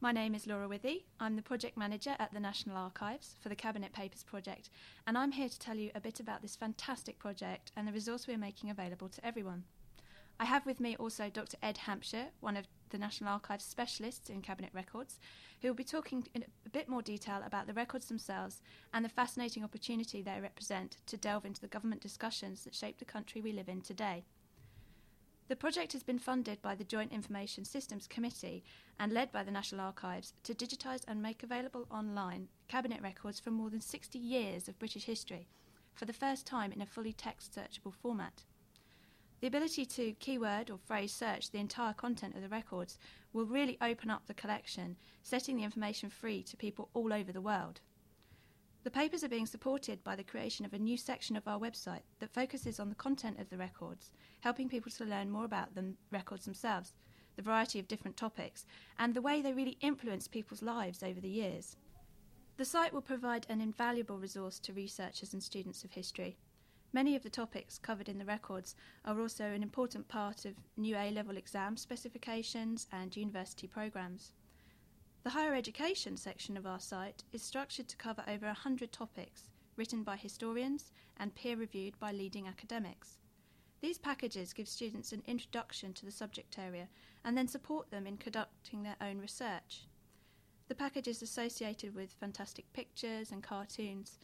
My name is Laura Withey. I'm the project manager at the National Archives for the Cabinet Papers project, and I'm here to tell you a bit about this fantastic project and the resource we're making available to everyone. I have with me also Dr. Ed Hampshire, one of the National Archives specialists in Cabinet Records, who will be talking in a bit more detail about the records themselves and the fascinating opportunity they represent to delve into the government discussions that shape the country we live in today. The project has been funded by the Joint Information Systems Committee and led by the National Archives to digitise and make available online cabinet records from more than 60 years of British history for the first time in a fully text searchable format. The ability to keyword or phrase search the entire content of the records will really open up the collection, setting the information free to people all over the world. The papers are being supported by the creation of a new section of our website that focuses on the content of the records, helping people to learn more about the records themselves, the variety of different topics, and the way they really influence people's lives over the years. The site will provide an invaluable resource to researchers and students of history. Many of the topics covered in the records are also an important part of new A level exam specifications and university programmes. The higher education section of our site is structured to cover over 100 topics written by historians and peer reviewed by leading academics. These packages give students an introduction to the subject area and then support them in conducting their own research. The package is associated with fantastic pictures and cartoons.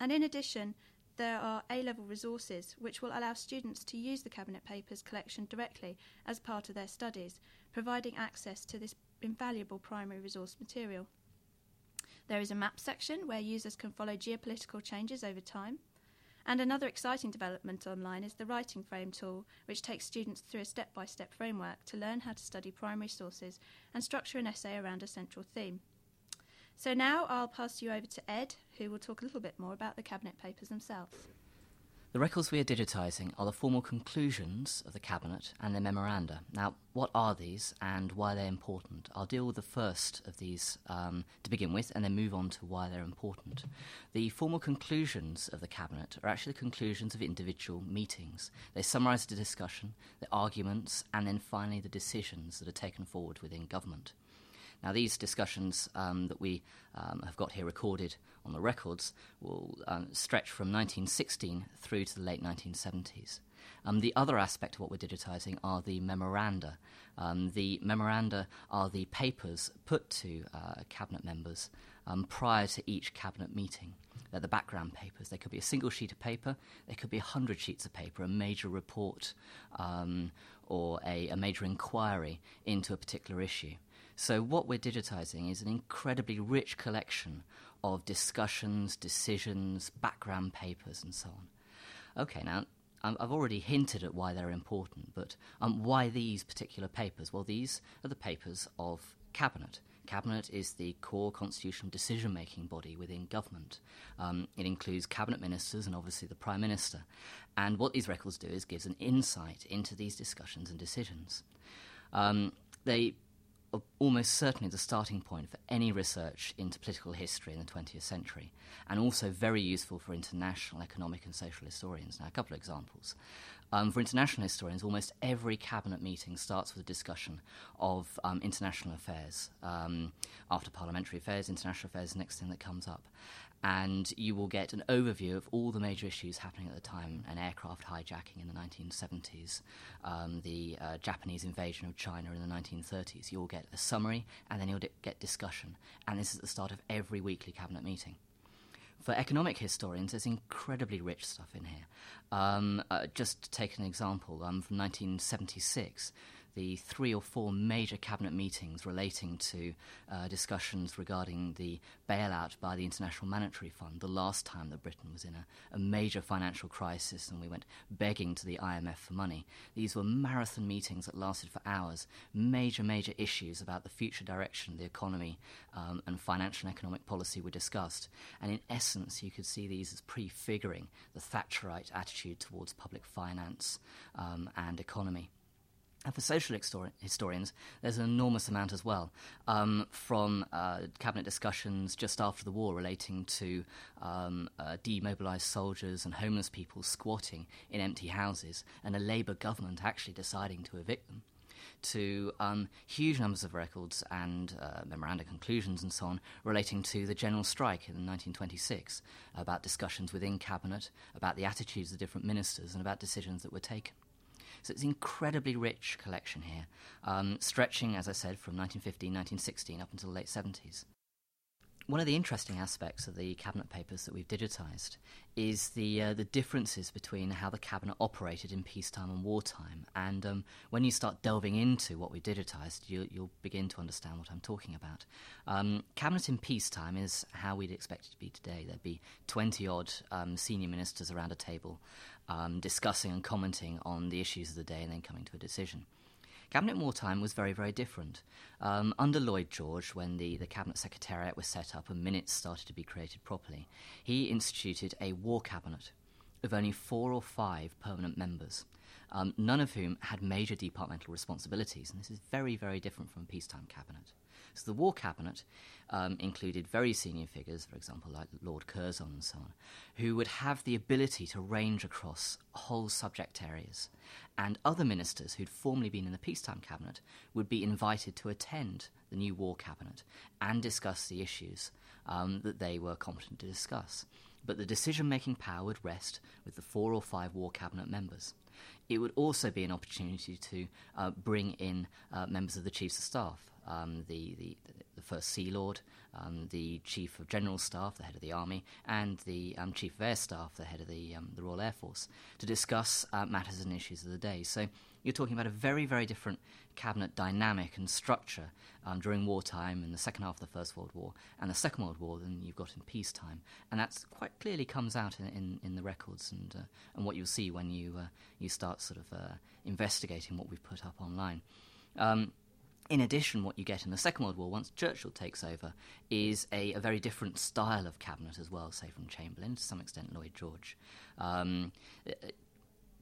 And in addition, there are A level resources which will allow students to use the Cabinet Papers collection directly as part of their studies, providing access to this invaluable primary resource material. There is a map section where users can follow geopolitical changes over time. And another exciting development online is the Writing Frame tool, which takes students through a step by step framework to learn how to study primary sources and structure an essay around a central theme. So now I'll pass you over to Ed, who will talk a little bit more about the Cabinet Papers themselves. The records we are digitising are the formal conclusions of the Cabinet and their memoranda. Now, what are these and why they're important? I'll deal with the first of these um, to begin with and then move on to why they're important. The formal conclusions of the Cabinet are actually the conclusions of individual meetings. They summarise the discussion, the arguments, and then finally the decisions that are taken forward within government. Now, these discussions um, that we um, have got here recorded on the records will um, stretch from 1916 through to the late 1970s. Um, the other aspect of what we're digitising are the memoranda. Um, the memoranda are the papers put to uh, cabinet members um, prior to each cabinet meeting. They're the background papers. They could be a single sheet of paper, they could be hundred sheets of paper, a major report, or a, a major inquiry into a particular issue. So, what we're digitising is an incredibly rich collection of discussions, decisions, background papers, and so on. Okay, now I've already hinted at why they're important, but um, why these particular papers? Well, these are the papers of Cabinet. Cabinet is the core constitutional decision making body within government. Um, it includes cabinet ministers and obviously the Prime Minister. And what these records do is gives an insight into these discussions and decisions. Um, they almost certainly the starting point for any research into political history in the 20th century, and also very useful for international economic and social historians. Now, a couple of examples. Um, for international historians, almost every cabinet meeting starts with a discussion of um, international affairs. Um, after parliamentary affairs, international affairs is the next thing that comes up and you will get an overview of all the major issues happening at the time an aircraft hijacking in the 1970s, um, the uh, Japanese invasion of China in the 1930s. You'll get a summary and then you'll get discussion. And this is the start of every weekly cabinet meeting. For economic historians, there's incredibly rich stuff in here. Um, uh, just to take an example, um, from 1976, the three or four major cabinet meetings relating to uh, discussions regarding the bailout by the International Monetary Fund, the last time that Britain was in a, a major financial crisis and we went begging to the IMF for money. These were marathon meetings that lasted for hours, major, major issues about the future direction of the economy um, and financial and economic policy were discussed. And in essence, you could see these as prefiguring the Thatcherite attitude towards public finance um, and economy. And for social histori- historians, there's an enormous amount as well, um, from uh, cabinet discussions just after the war relating to um, uh, demobilised soldiers and homeless people squatting in empty houses, and a Labour government actually deciding to evict them, to um, huge numbers of records and uh, memoranda conclusions and so on relating to the general strike in 1926, about discussions within cabinet, about the attitudes of different ministers, and about decisions that were taken. So it's an incredibly rich collection here, um, stretching, as I said, from 1915, 1916 up until the late 70s. One of the interesting aspects of the cabinet papers that we've digitised is the uh, the differences between how the cabinet operated in peacetime and wartime. And um, when you start delving into what we digitised, you, will begin to understand what I'm talking about. Um, cabinet in peacetime is how we'd expect it to be today. There'd be 20 odd um, senior ministers around a table um, discussing and commenting on the issues of the day and then coming to a decision. Cabinet wartime was very, very different. Um, under Lloyd George, when the, the Cabinet Secretariat was set up and minutes started to be created properly, he instituted a war cabinet of only four or five permanent members, um, none of whom had major departmental responsibilities. And this is very, very different from peacetime cabinet. So the War Cabinet um, included very senior figures, for example, like Lord Curzon and so on, who would have the ability to range across whole subject areas. And other ministers who'd formerly been in the peacetime cabinet would be invited to attend the new War Cabinet and discuss the issues um, that they were competent to discuss. But the decision making power would rest with the four or five War Cabinet members. It would also be an opportunity to uh, bring in uh, members of the Chiefs of Staff um, the, the, the First Sea Lord, um, the Chief of General Staff, the head of the Army, and the um, Chief of Air Staff, the head of the, um, the Royal Air Force, to discuss uh, matters and issues of the day. So you're talking about a very, very different cabinet dynamic and structure um, during wartime in the second half of the First World War and the Second World War than you've got in peacetime. And that quite clearly comes out in, in, in the records and, uh, and what you'll see when you, uh, you start sort of uh, investigating what we've put up online. Um, in addition, what you get in the Second World War, once Churchill takes over, is a, a very different style of cabinet as well, say from Chamberlain, to some extent Lloyd George. Um,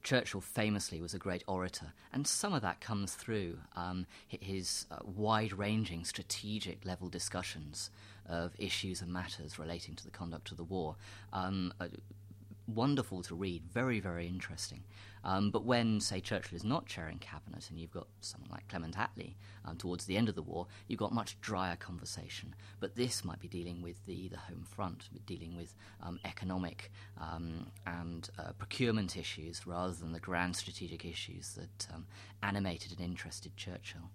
Churchill famously was a great orator, and some of that comes through um, his uh, wide ranging strategic level discussions of issues and matters relating to the conduct of the war. Um, uh, wonderful to read, very, very interesting. Um, but when, say, Churchill is not chairing cabinet and you've got someone like Clement Attlee um, towards the end of the war, you've got much drier conversation. But this might be dealing with the, the home front, dealing with um, economic um, and uh, procurement issues rather than the grand strategic issues that um, animated and interested Churchill.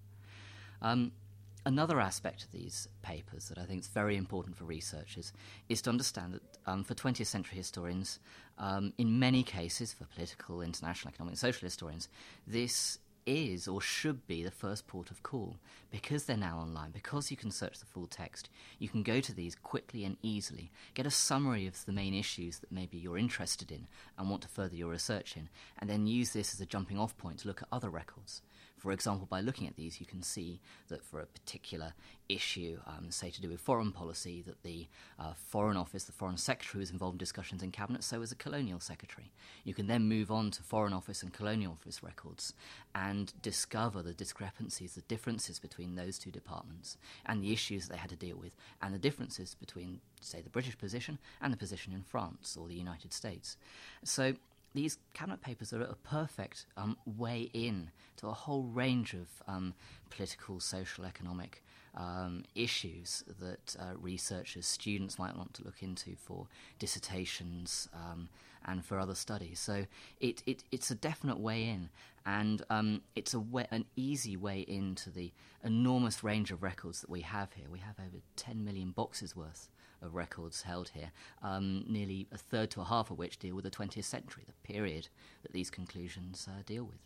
Another aspect of these papers that I think is very important for researchers is to understand that um, for 20th century historians, um, in many cases, for political, international, economic, and social historians, this is or should be the first port of call because they're now online, because you can search the full text. You can go to these quickly and easily, get a summary of the main issues that maybe you're interested in and want to further your research in, and then use this as a jumping off point to look at other records. For example, by looking at these, you can see that for a particular issue, um, say to do with foreign policy, that the uh, Foreign Office, the Foreign Secretary, was involved in discussions in Cabinet, so was the Colonial Secretary. You can then move on to Foreign Office and Colonial Office records and discover the discrepancies, the differences between those two departments, and the issues that they had to deal with, and the differences between, say, the British position and the position in France or the United States. So these cabinet papers are a perfect um, way in to a whole range of um, political, social, economic um, issues that uh, researchers, students might want to look into for dissertations um, and for other studies. So it, it, it's a definite way in, and um, it's a way, an easy way into the enormous range of records that we have here. We have over 10 million boxes worth of records held here, um, nearly a third to a half of which deal with the 20th century, the period that these conclusions uh, deal with.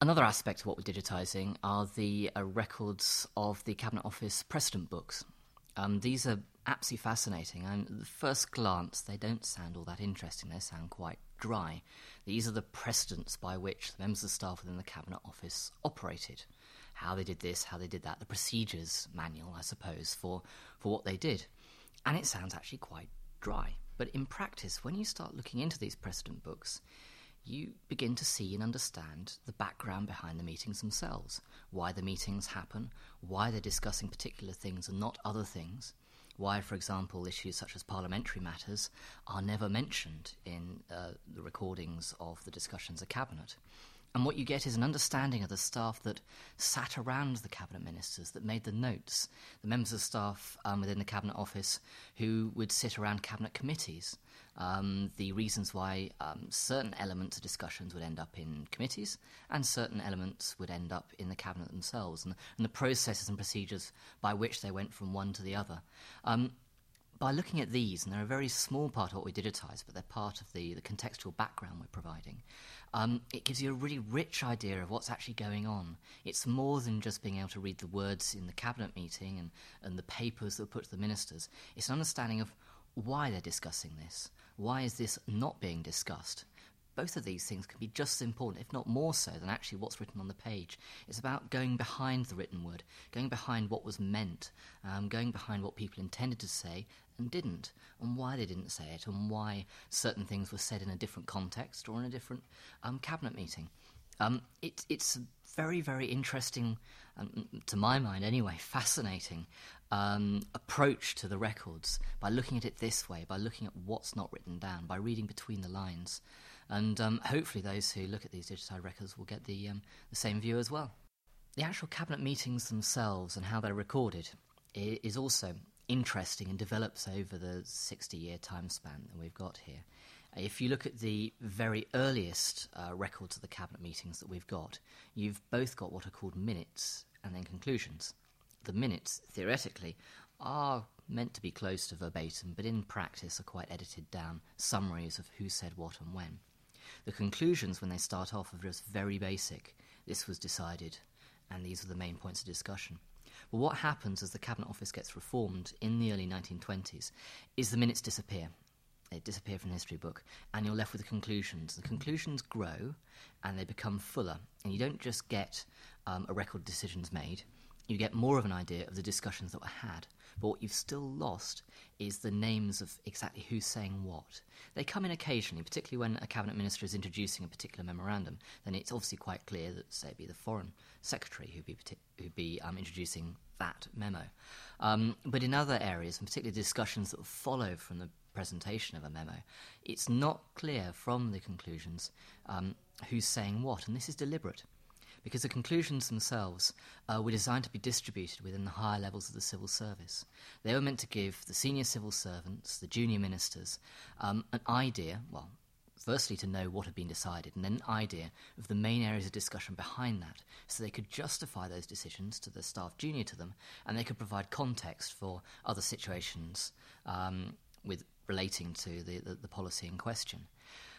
Another aspect of what we're digitising are the uh, records of the Cabinet Office precedent books. Um, these are absolutely fascinating, and at the first glance, they don't sound all that interesting. They sound quite dry. These are the precedents by which the members of staff within the Cabinet Office operated. How they did this, how they did that, the procedures manual, I suppose, for, for what they did. And it sounds actually quite dry. But in practice, when you start looking into these precedent books, you begin to see and understand the background behind the meetings themselves. Why the meetings happen, why they're discussing particular things and not other things. Why, for example, issues such as parliamentary matters are never mentioned in uh, the recordings of the discussions of Cabinet. And what you get is an understanding of the staff that sat around the cabinet ministers, that made the notes, the members of staff um, within the cabinet office who would sit around cabinet committees. Um, the reasons why um, certain elements of discussions would end up in committees and certain elements would end up in the cabinet themselves, and, and the processes and procedures by which they went from one to the other. Um, by looking at these, and they're a very small part of what we digitise, but they're part of the, the contextual background we're providing, um, it gives you a really rich idea of what's actually going on. It's more than just being able to read the words in the cabinet meeting and, and the papers that put to the ministers. It's an understanding of why they're discussing this. Why is this not being discussed? Both of these things can be just as important, if not more so, than actually what's written on the page. It's about going behind the written word, going behind what was meant, um, going behind what people intended to say and didn't, and why they didn't say it, and why certain things were said in a different context or in a different um, cabinet meeting. Um, it, it's a very, very interesting, um, to my mind anyway, fascinating um, approach to the records by looking at it this way, by looking at what's not written down, by reading between the lines. And um, hopefully, those who look at these digitized records will get the, um, the same view as well. The actual cabinet meetings themselves and how they're recorded is also interesting and develops over the 60 year time span that we've got here. If you look at the very earliest uh, records of the cabinet meetings that we've got, you've both got what are called minutes and then conclusions. The minutes, theoretically, are meant to be close to verbatim, but in practice are quite edited down summaries of who said what and when. The conclusions, when they start off, are just very basic. This was decided, and these are the main points of discussion. But what happens as the Cabinet Office gets reformed in the early 1920s is the minutes disappear. They disappear from the history book, and you're left with the conclusions. The conclusions grow and they become fuller, and you don't just get um, a record of decisions made, you get more of an idea of the discussions that were had. But what you've still lost is the names of exactly who's saying what. They come in occasionally, particularly when a cabinet minister is introducing a particular memorandum. Then it's obviously quite clear that, say, be the foreign secretary who'd be who'd be um, introducing that memo. Um, but in other areas, and particularly discussions that follow from the presentation of a memo, it's not clear from the conclusions um, who's saying what, and this is deliberate because the conclusions themselves uh, were designed to be distributed within the higher levels of the civil service. They were meant to give the senior civil servants, the junior ministers, um, an idea, well, firstly to know what had been decided, and then an idea of the main areas of discussion behind that, so they could justify those decisions to the staff junior to them, and they could provide context for other situations um, with relating to the, the, the policy in question.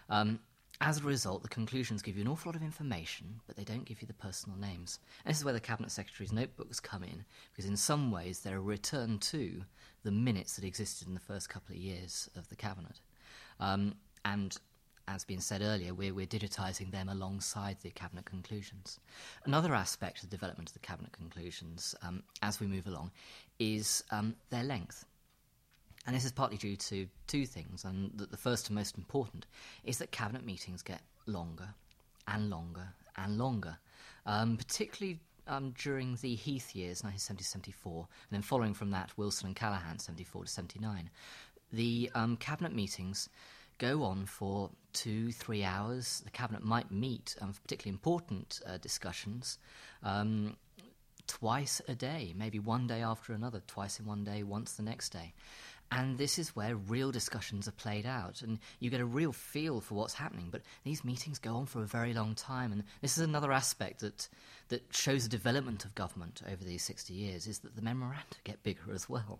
Um, as a result, the conclusions give you an awful lot of information, but they don't give you the personal names. And this is where the Cabinet Secretary's notebooks come in, because in some ways they're a return to the minutes that existed in the first couple of years of the Cabinet. Um, and as been said earlier, we're, we're digitising them alongside the Cabinet conclusions. Another aspect of the development of the Cabinet conclusions um, as we move along is um, their length. And this is partly due to two things, and the, first and most important is that cabinet meetings get longer and longer and longer, um, particularly um, during the Heath years, 1970-74, and then following from that, Wilson and Callaghan, 74 to 79. The um, cabinet meetings go on for two, three hours. The cabinet might meet um, for particularly important uh, discussions um, twice a day, maybe one day after another, twice in one day, once the next day. And this is where real discussions are played out, and you get a real feel for what's happening. But these meetings go on for a very long time, and this is another aspect that, that shows the development of government over these 60 years, is that the memoranda get bigger as well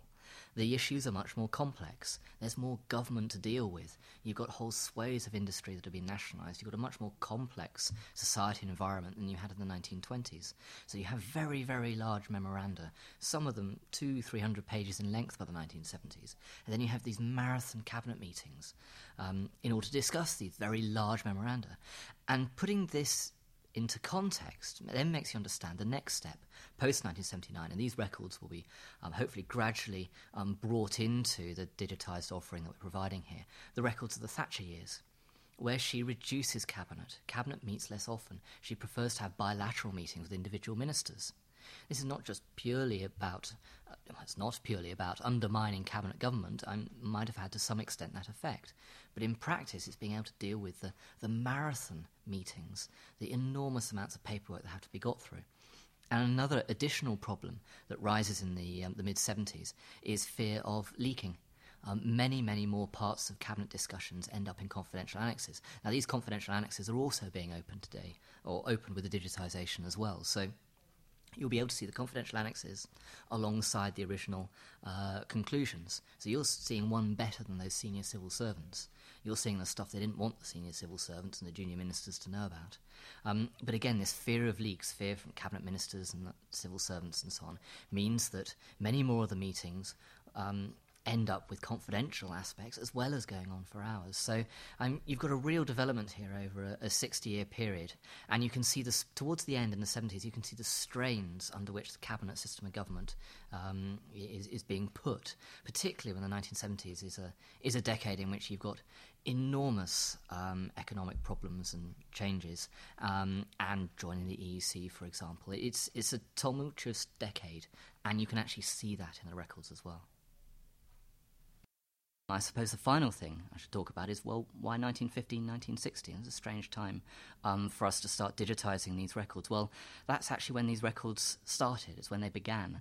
the issues are much more complex. There's more government to deal with. You've got whole swathes of industry that have been nationalised. You've got a much more complex society and environment than you had in the 1920s. So you have very, very large memoranda, some of them two, three hundred pages in length by the 1970s. And then you have these marathon cabinet meetings um, in order to discuss these very large memoranda. And putting this into context then makes you understand the next step post 1979 and these records will be um, hopefully gradually um, brought into the digitized offering that we're providing here the records of the thatcher years where she reduces cabinet cabinet meets less often she prefers to have bilateral meetings with individual ministers This is not just purely about, uh, it's not purely about undermining cabinet government. I might have had to some extent that effect. But in practice, it's being able to deal with the, the marathon meetings, the enormous amounts of paperwork that have to be got through. And another additional problem that rises in the, um, the mid 70s is fear of leaking. Um, many, many more parts of cabinet discussions end up in confidential annexes. Now, these confidential annexes are also being opened today, or opened with the digitisation as well. So, you'll be able to see the confidential annexes alongside the original uh, conclusions. So, you're seeing one better than those senior civil servants. You're seeing the stuff they didn't want the senior civil servants and the junior ministers to know about. Um, but again, this fear of leaks, fear from cabinet ministers and civil servants and so on, means that many more of the meetings um, end up with confidential aspects as well as going on for hours. So um, you've got a real development here over a, a 60 year period. And you can see this towards the end in the 70s, you can see the strains under which the cabinet system of government um, is, is being put, particularly when the 1970s is a, is a decade in which you've got enormous um, economic problems and changes, um, and joining the EEC, for example. It's, it's a tumultuous decade, and you can actually see that in the records as well. I suppose the final thing I should talk about is well, why 1915, 1916? It's a strange time um, for us to start digitizing these records. Well, that's actually when these records started, it's when they began.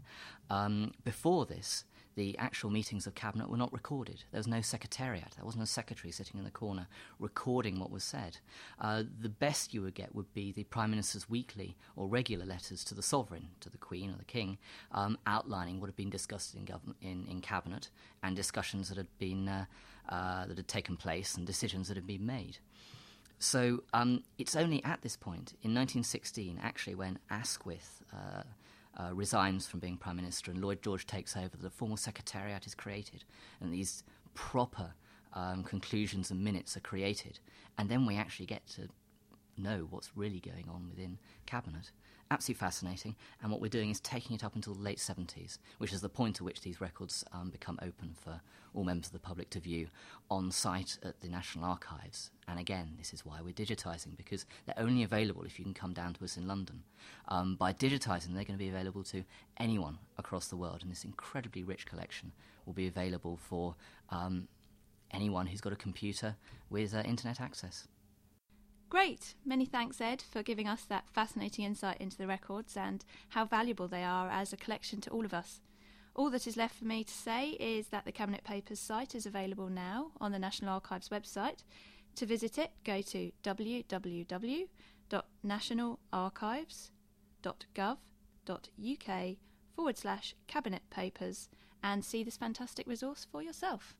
Um, before this, the actual meetings of cabinet were not recorded. There was no secretariat. There wasn't a secretary sitting in the corner recording what was said. Uh, the best you would get would be the prime minister's weekly or regular letters to the sovereign, to the queen or the king, um, outlining what had been discussed in, government, in, in cabinet and discussions that had been uh, uh, that had taken place and decisions that had been made. So um, it's only at this point, in 1916, actually, when Asquith uh, uh, resigns from being Prime Minister and Lloyd George takes over, the formal Secretariat is created, and these proper um, conclusions and minutes are created. And then we actually get to know what's really going on within Cabinet absolutely fascinating. And what we're doing is taking it up until the late 70s, which is the point at which these records um, become open for all members of the public to view on site at the National Archives. And again, this is why we're digitising, because they're only available if you can come down to us in London. Um, by digitising, they're going to be available to anyone across the world, and this incredibly rich collection will be available for um, anyone who's got a computer with uh, internet access. Great. Many thanks, Ed, for giving us that fascinating insight into the records and how valuable they are as a collection to all of us. All that is left for me to say is that the Cabinet Papers site is available now on the National Archives website. To visit it, go to www.nationalarchives.gov.uk forward slash cabinet papers and see this fantastic resource for yourself.